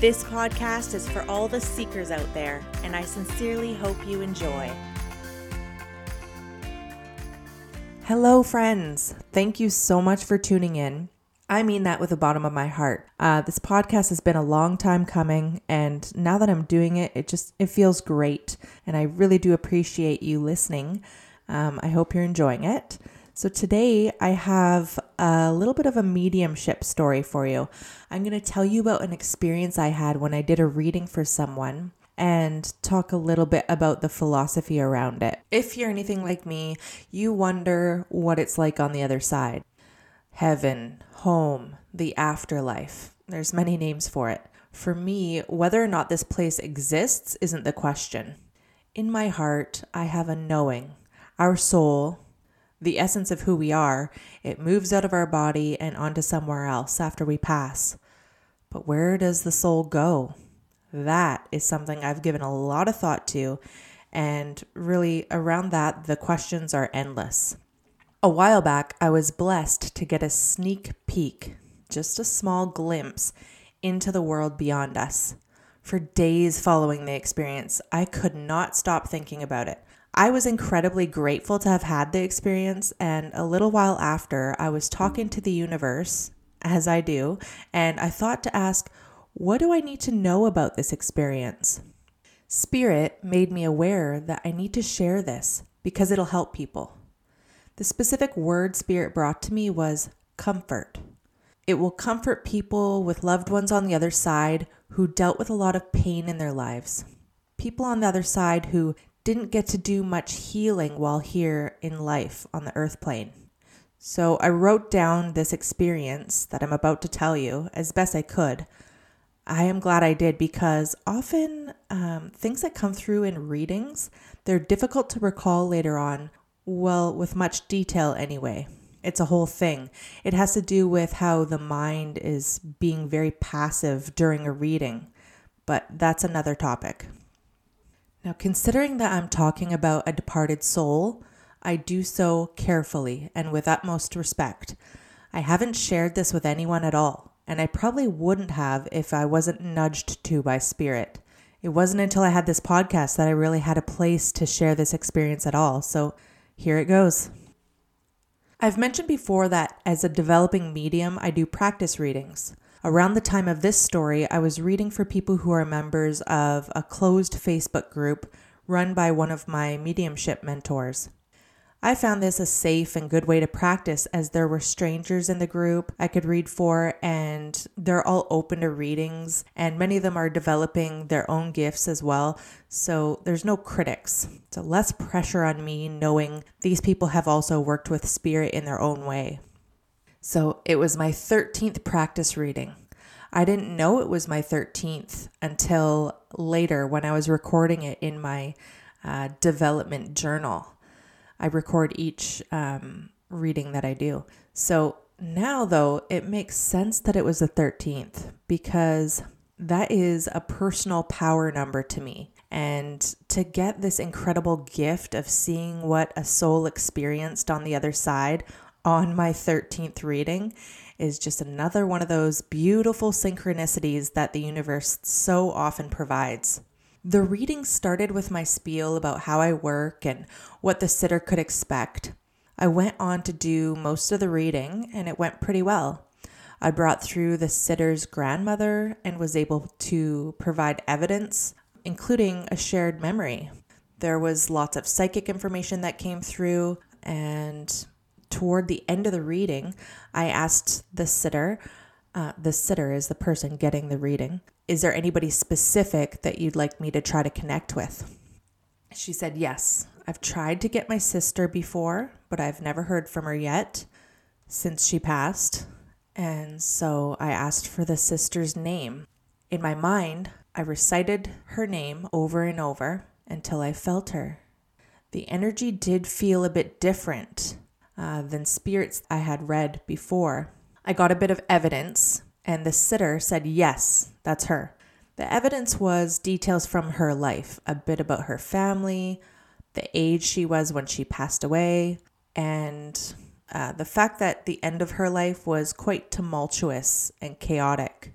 This podcast is for all the seekers out there, and I sincerely hope you enjoy. Hello, friends. Thank you so much for tuning in. I mean that with the bottom of my heart. Uh, this podcast has been a long time coming, and now that I'm doing it, it just it feels great, and I really do appreciate you listening. Um, I hope you're enjoying it. So, today I have a little bit of a mediumship story for you. I'm going to tell you about an experience I had when I did a reading for someone and talk a little bit about the philosophy around it. If you're anything like me, you wonder what it's like on the other side heaven, home, the afterlife. There's many names for it. For me, whether or not this place exists isn't the question. In my heart, I have a knowing. Our soul, the essence of who we are, it moves out of our body and onto somewhere else after we pass. But where does the soul go? That is something I've given a lot of thought to, and really around that, the questions are endless. A while back, I was blessed to get a sneak peek, just a small glimpse, into the world beyond us. For days following the experience, I could not stop thinking about it. I was incredibly grateful to have had the experience, and a little while after, I was talking to the universe, as I do, and I thought to ask, what do I need to know about this experience? Spirit made me aware that I need to share this because it'll help people. The specific word Spirit brought to me was comfort. It will comfort people with loved ones on the other side who dealt with a lot of pain in their lives. People on the other side who didn't get to do much healing while here in life on the earth plane. So I wrote down this experience that I'm about to tell you as best I could. I am glad I did because often um, things that come through in readings, they're difficult to recall later on, well, with much detail anyway. It's a whole thing. It has to do with how the mind is being very passive during a reading, but that's another topic. Now, considering that I'm talking about a departed soul, I do so carefully and with utmost respect. I haven't shared this with anyone at all, and I probably wouldn't have if I wasn't nudged to by spirit. It wasn't until I had this podcast that I really had a place to share this experience at all, so here it goes. I've mentioned before that as a developing medium, I do practice readings. Around the time of this story, I was reading for people who are members of a closed Facebook group run by one of my mediumship mentors. I found this a safe and good way to practice as there were strangers in the group I could read for, and they're all open to readings, and many of them are developing their own gifts as well. So there's no critics. So less pressure on me knowing these people have also worked with spirit in their own way. So it was my 13th practice reading. I didn't know it was my 13th until later when I was recording it in my uh, development journal. I record each um, reading that I do. So now, though, it makes sense that it was the 13th because that is a personal power number to me. And to get this incredible gift of seeing what a soul experienced on the other side on my 13th reading is just another one of those beautiful synchronicities that the universe so often provides. The reading started with my spiel about how I work and what the sitter could expect. I went on to do most of the reading and it went pretty well. I brought through the sitter's grandmother and was able to provide evidence, including a shared memory. There was lots of psychic information that came through, and toward the end of the reading, I asked the sitter, uh, the sitter is the person getting the reading, is there anybody specific that you'd like me to try to connect with? She said, Yes. I've tried to get my sister before, but I've never heard from her yet since she passed. And so I asked for the sister's name. In my mind, I recited her name over and over until I felt her. The energy did feel a bit different uh, than spirits I had read before. I got a bit of evidence, and the sitter said, Yes, that's her. The evidence was details from her life, a bit about her family, the age she was when she passed away, and uh, the fact that the end of her life was quite tumultuous and chaotic.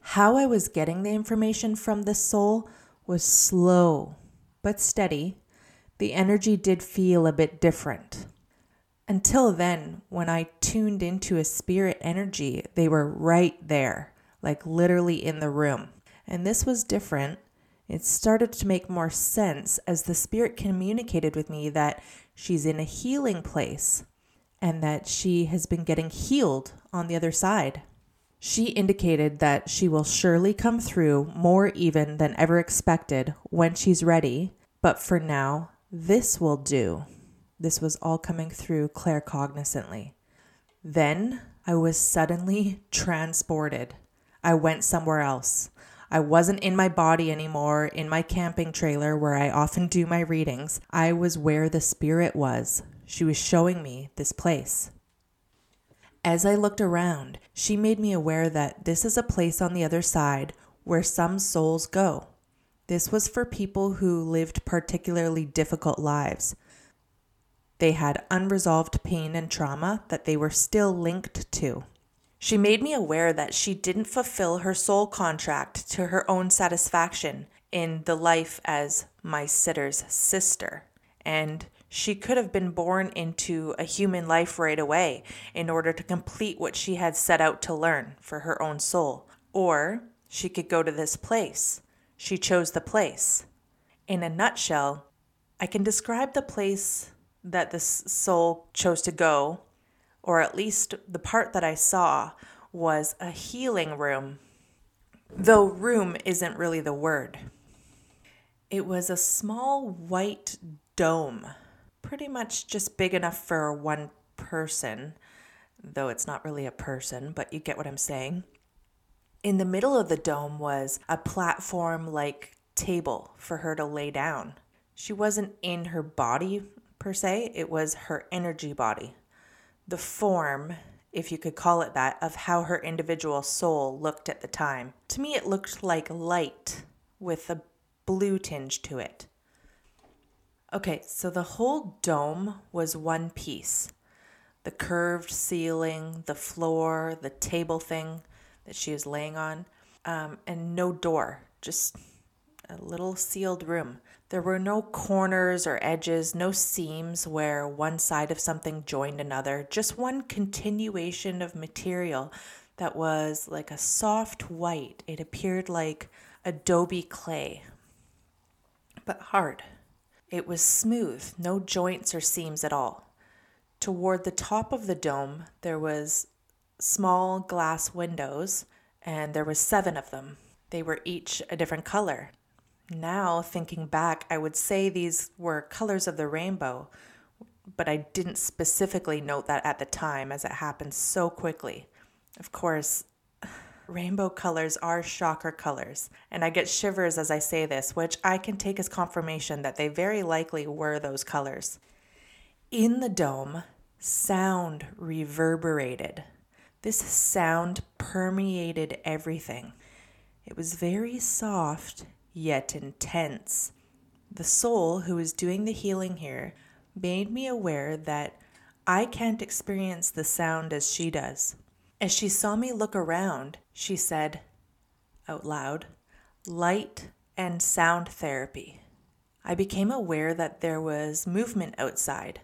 How I was getting the information from this soul was slow but steady. The energy did feel a bit different. Until then, when I tuned into a spirit energy, they were right there, like literally in the room. And this was different. It started to make more sense as the spirit communicated with me that she's in a healing place and that she has been getting healed on the other side. She indicated that she will surely come through more even than ever expected when she's ready, but for now, this will do. This was all coming through claircognizantly. Then I was suddenly transported. I went somewhere else. I wasn't in my body anymore, in my camping trailer where I often do my readings. I was where the spirit was. She was showing me this place. As I looked around, she made me aware that this is a place on the other side where some souls go. This was for people who lived particularly difficult lives. They had unresolved pain and trauma that they were still linked to. She made me aware that she didn't fulfill her soul contract to her own satisfaction in the life as my sitter's sister. And she could have been born into a human life right away in order to complete what she had set out to learn for her own soul. Or she could go to this place. She chose the place. In a nutshell, I can describe the place that this soul chose to go or at least the part that I saw, was a healing room. Though room isn't really the word. It was a small white dome, pretty much just big enough for one person, though it's not really a person, but you get what I'm saying. In the middle of the dome was a platform like table for her to lay down. She wasn't in her body per se, it was her energy body the form, if you could call it that, of how her individual soul looked at the time. To me, it looked like light with a blue tinge to it. Okay, so the whole dome was one piece the curved ceiling, the floor, the table thing that she was laying on, um, and no door, just a little sealed room. There were no corners or edges, no seams where one side of something joined another, just one continuation of material that was like a soft white. It appeared like adobe clay, but hard. It was smooth, no joints or seams at all. Toward the top of the dome, there was small glass windows, and there were seven of them. They were each a different color. Now, thinking back, I would say these were colors of the rainbow, but I didn't specifically note that at the time as it happened so quickly. Of course, rainbow colors are chakra colors, and I get shivers as I say this, which I can take as confirmation that they very likely were those colors. In the dome, sound reverberated. This sound permeated everything. It was very soft yet intense. The soul who is doing the healing here made me aware that I can't experience the sound as she does. As she saw me look around, she said out loud, light and sound therapy. I became aware that there was movement outside.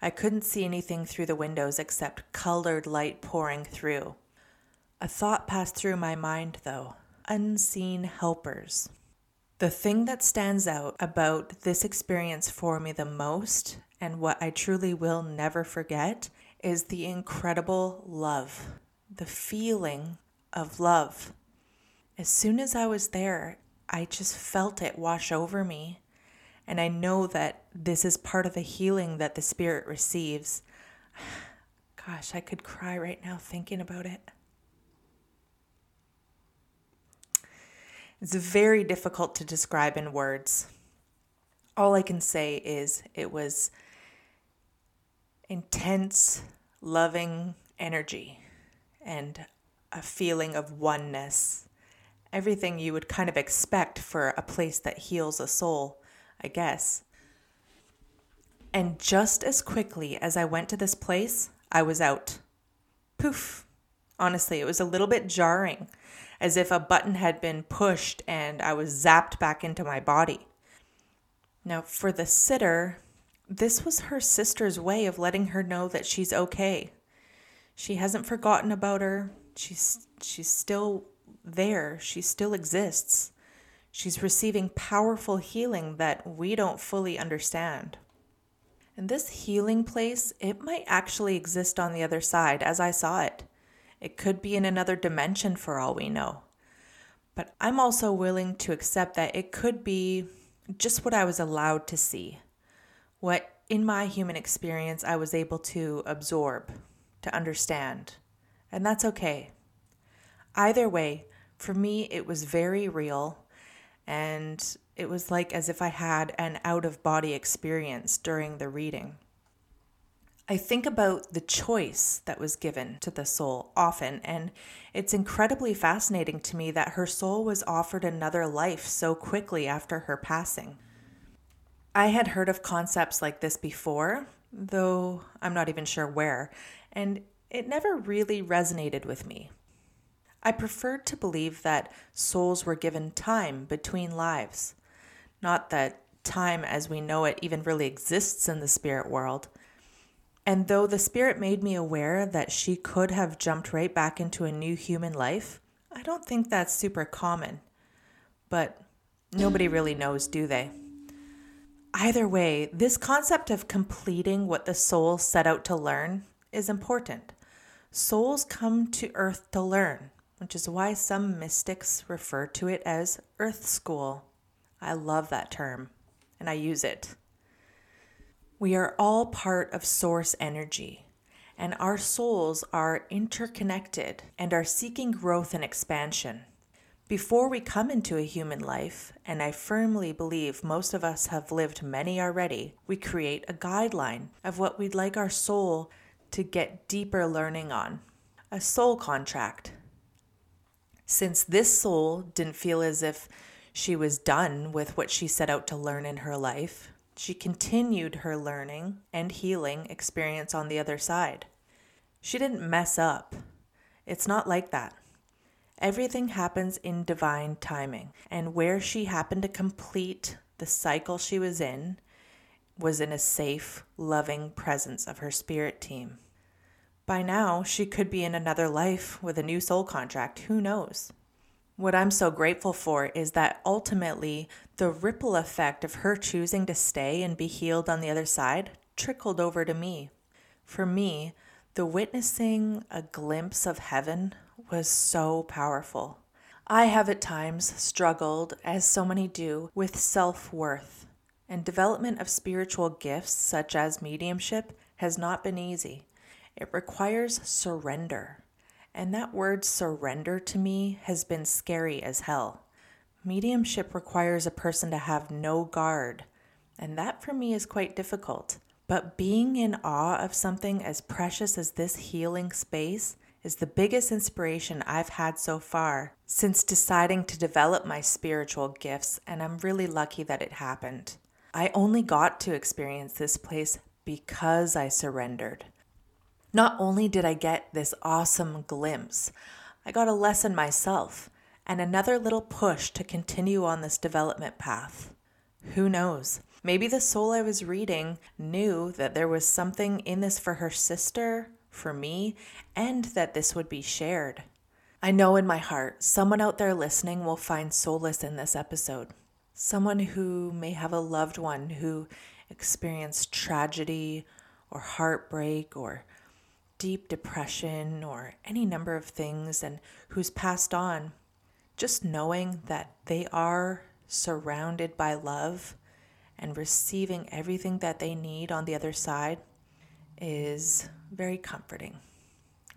I couldn't see anything through the windows except colored light pouring through. A thought passed through my mind, though unseen helpers. The thing that stands out about this experience for me the most, and what I truly will never forget, is the incredible love, the feeling of love. As soon as I was there, I just felt it wash over me. And I know that this is part of the healing that the Spirit receives. Gosh, I could cry right now thinking about it. It's very difficult to describe in words. All I can say is it was intense, loving energy and a feeling of oneness. Everything you would kind of expect for a place that heals a soul, I guess. And just as quickly as I went to this place, I was out. Poof. Honestly, it was a little bit jarring, as if a button had been pushed and I was zapped back into my body. Now, for the sitter, this was her sister's way of letting her know that she's okay. She hasn't forgotten about her. She's she's still there. She still exists. She's receiving powerful healing that we don't fully understand. And this healing place, it might actually exist on the other side as I saw it. It could be in another dimension for all we know. But I'm also willing to accept that it could be just what I was allowed to see, what in my human experience I was able to absorb, to understand. And that's okay. Either way, for me, it was very real and it was like as if I had an out of body experience during the reading. I think about the choice that was given to the soul often, and it's incredibly fascinating to me that her soul was offered another life so quickly after her passing. I had heard of concepts like this before, though I'm not even sure where, and it never really resonated with me. I preferred to believe that souls were given time between lives. Not that time as we know it even really exists in the spirit world. And though the spirit made me aware that she could have jumped right back into a new human life, I don't think that's super common. But nobody really knows, do they? Either way, this concept of completing what the soul set out to learn is important. Souls come to earth to learn, which is why some mystics refer to it as Earth School. I love that term, and I use it. We are all part of source energy, and our souls are interconnected and are seeking growth and expansion. Before we come into a human life, and I firmly believe most of us have lived many already, we create a guideline of what we'd like our soul to get deeper learning on. A soul contract, since this soul didn't feel as if she was done with what she set out to learn in her life, she continued her learning and healing experience on the other side. She didn't mess up. It's not like that. Everything happens in divine timing, and where she happened to complete the cycle she was in was in a safe, loving presence of her spirit team. By now, she could be in another life with a new soul contract. Who knows? What I'm so grateful for is that ultimately the ripple effect of her choosing to stay and be healed on the other side trickled over to me. For me, the witnessing a glimpse of heaven was so powerful. I have at times struggled, as so many do, with self worth, and development of spiritual gifts such as mediumship has not been easy. It requires surrender. And that word surrender to me has been scary as hell. Mediumship requires a person to have no guard, and that for me is quite difficult. But being in awe of something as precious as this healing space is the biggest inspiration I've had so far since deciding to develop my spiritual gifts, and I'm really lucky that it happened. I only got to experience this place because I surrendered. Not only did I get this awesome glimpse, I got a lesson myself and another little push to continue on this development path. Who knows? Maybe the soul I was reading knew that there was something in this for her sister, for me, and that this would be shared. I know in my heart someone out there listening will find solace in this episode. Someone who may have a loved one who experienced tragedy or heartbreak or deep depression or any number of things and who's passed on, just knowing that they are surrounded by love and receiving everything that they need on the other side is very comforting.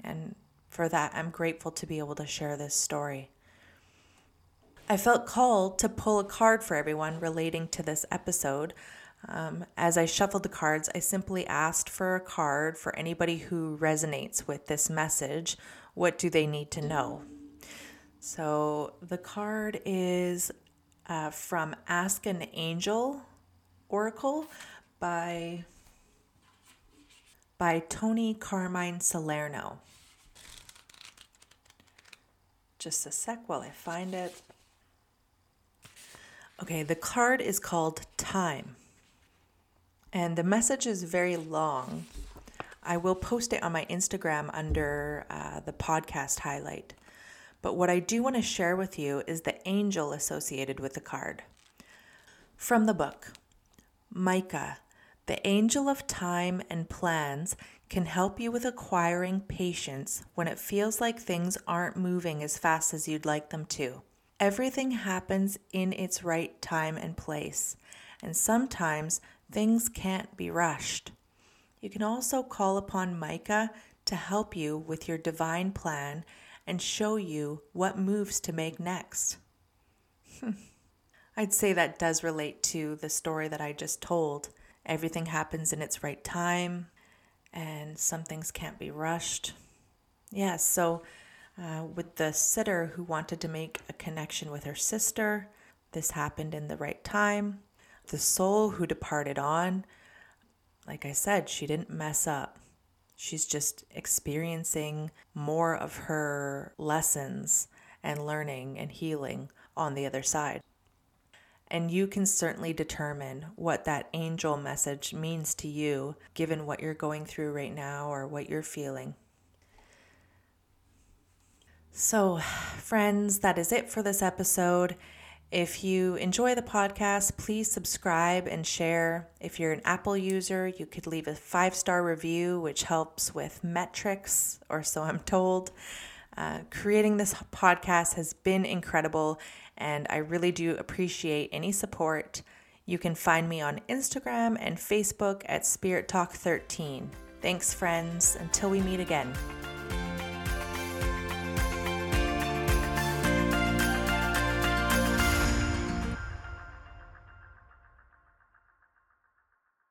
And for that, I'm grateful to be able to share this story. I felt called to pull a card for everyone relating to this episode. Um, as I shuffled the cards, I simply asked for a card for anybody who resonates with this message. What do they need to know? So the card is uh, from Ask an Angel Oracle by by Tony Carmine Salerno. Just a sec while I find it. Okay, the card is called Time. And the message is very long. I will post it on my Instagram under uh, the podcast highlight. But what I do want to share with you is the angel associated with the card. From the book, Micah, the angel of time and plans, can help you with acquiring patience when it feels like things aren't moving as fast as you'd like them to. Everything happens in its right time and place, and sometimes things can't be rushed. You can also call upon Micah to help you with your divine plan and show you what moves to make next. I'd say that does relate to the story that I just told. Everything happens in its right time, and some things can't be rushed. Yes, yeah, so uh, with the sitter who wanted to make a connection with her sister, this happened in the right time. The soul who departed on, like I said, she didn't mess up. She's just experiencing more of her lessons and learning and healing on the other side. And you can certainly determine what that angel message means to you, given what you're going through right now or what you're feeling. So, friends, that is it for this episode. If you enjoy the podcast, please subscribe and share. If you're an Apple user, you could leave a five star review, which helps with metrics, or so I'm told. Uh, creating this podcast has been incredible, and I really do appreciate any support. You can find me on Instagram and Facebook at Spirit Talk 13. Thanks, friends. Until we meet again.